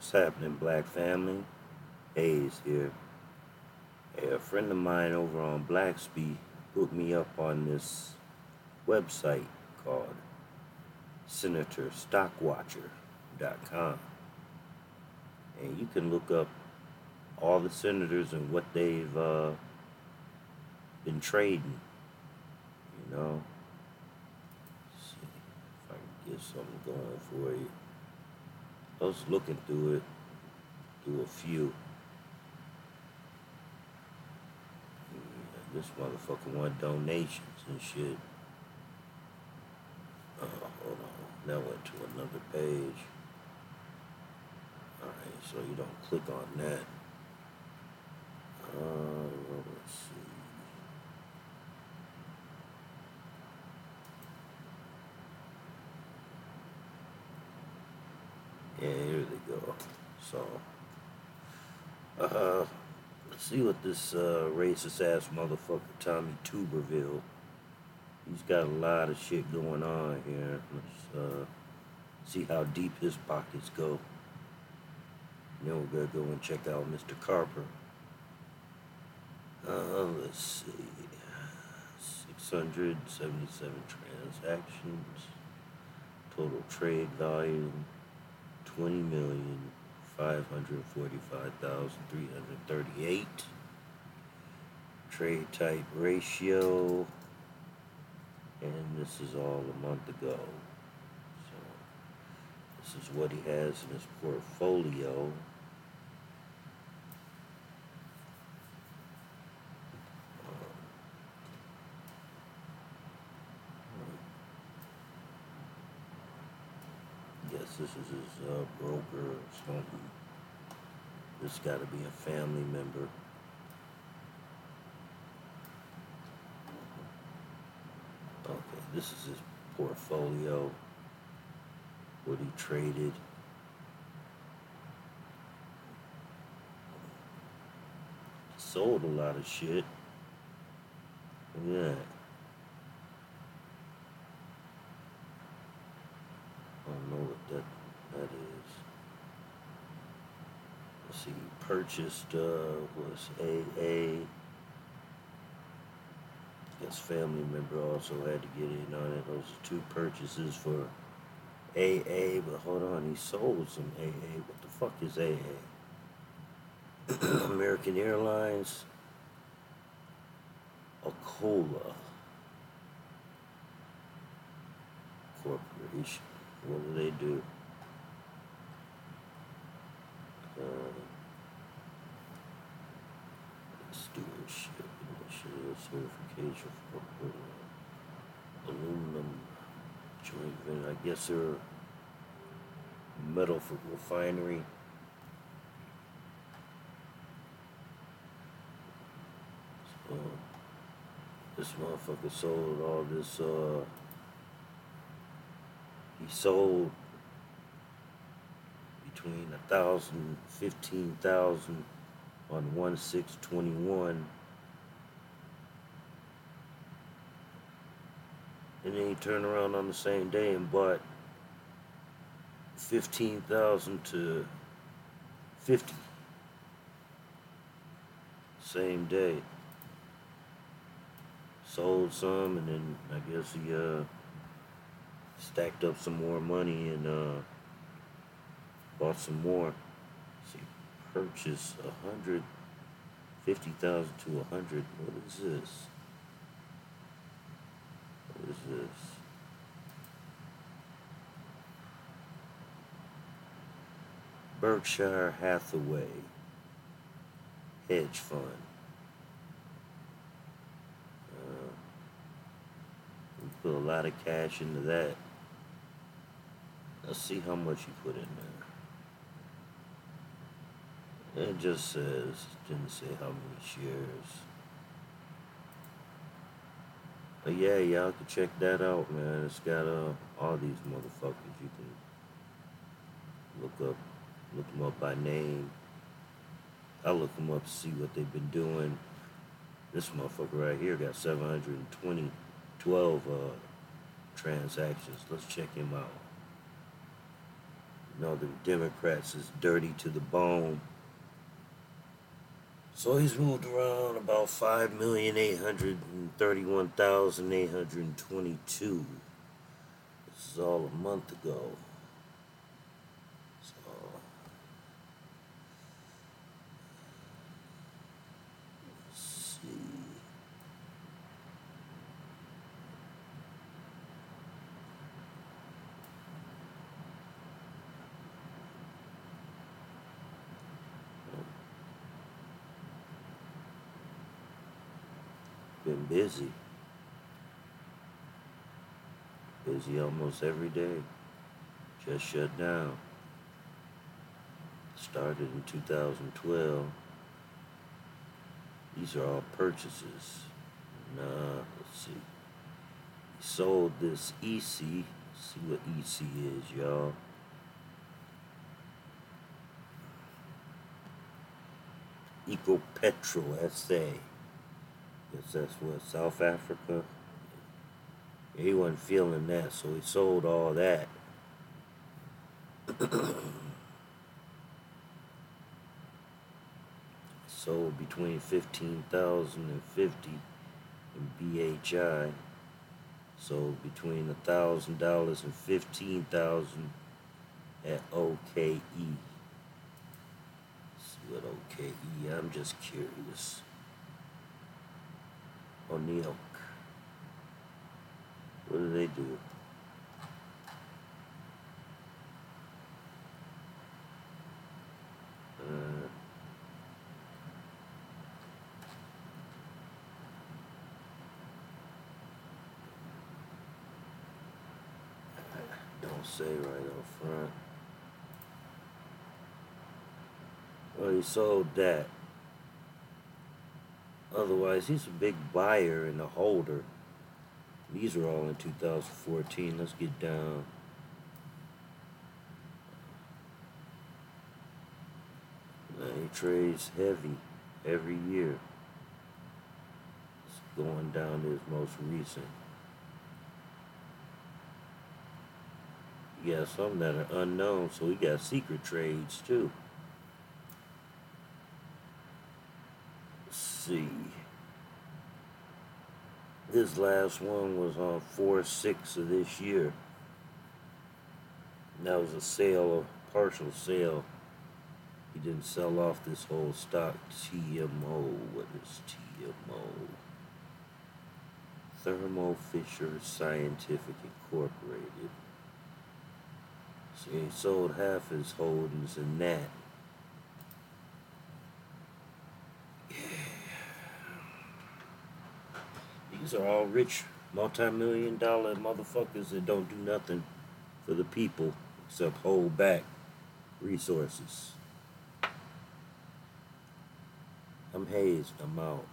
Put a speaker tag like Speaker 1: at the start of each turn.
Speaker 1: What's happening, Black family? Hayes here. Hey, a friend of mine over on Blacksby put me up on this website called SenateStockWatcher.com. And you can look up all the senators and what they've uh, been trading. You know? Let's see if I can get something going for you. I was looking through it, through a few. This motherfucker want donations and shit. Oh, hold on. That went to another page. Alright, so you don't click on that. Uh, let's see. Yeah, here they go. So, uh, let's see what this uh, racist ass motherfucker Tommy Tuberville. He's got a lot of shit going on here. Let's uh, see how deep his pockets go. Then we're gonna go and check out Mr. Carper. Uh, let's see. 677 transactions. Total trade volume twenty million five hundred forty-five thousand three hundred thirty-eight. Trade type ratio, and this is all a month ago. So this is what he has in his portfolio. This is his uh, broker or something. This got to be a family member. Okay, this is his portfolio. What he traded. Sold a lot of shit. That. I don't know what that that is. Let's see, purchased uh was AA. Guess family member also had to get in on it. Those are two purchases for AA, but hold on, he sold some AA. What the fuck is AA? American Airlines, Alcoa Corporation. What do they do? Uh, stewardship, certification for uh, aluminum joint venture. I guess they're metal for refinery. So, this motherfucker sold all this. Uh, he sold between a thousand, fifteen thousand on one six twenty one. And then he turned around on the same day and bought fifteen thousand to fifty. Same day. Sold some and then I guess he uh stacked up some more money and uh, bought some more. See, purchased a hundred fifty thousand to a hundred. What is this? What is this? Berkshire Hathaway hedge fund. Uh, we put a lot of cash into that. Let's see how much you put in there. It just says, didn't say how many shares. But yeah, y'all can check that out, man. It's got uh, all these motherfuckers. You can look up, look them up by name. I look them up to see what they've been doing. This motherfucker right here got 720, 12 uh, transactions. Let's check him out. Know the Democrats is dirty to the bone. So he's moved around about five million eight hundred and thirty-one thousand eight hundred and twenty-two. This is all a month ago. So let's see. Been busy. Busy almost every day. Just shut down. Started in 2012. These are all purchases. Nah, let's see. He sold this EC. see what EC is, y'all. Eco Petrol SA. Guess that's what South Africa. He wasn't feeling that, so he sold all that. sold between fifteen thousand and fifty in BHI. Sold between a thousand dollars and fifteen thousand at OKE. See what OKE? I'm just curious on the elk. What do they do? Uh, don't say right up front. Well, he sold that. Otherwise, he's a big buyer and a holder. These are all in 2014. Let's get down. Now he trades heavy every year. It's going down to his most recent. He got some that are unknown, so he got secret trades too. Let's see. His last one was on 4 6 of this year. That was a sale, a partial sale. He didn't sell off this whole stock. TMO. What is TMO? Thermo Fisher Scientific Incorporated. So he sold half his holdings in that. These are all rich, multi-million dollar motherfuckers that don't do nothing for the people except hold back resources. I'm hazed. I'm out.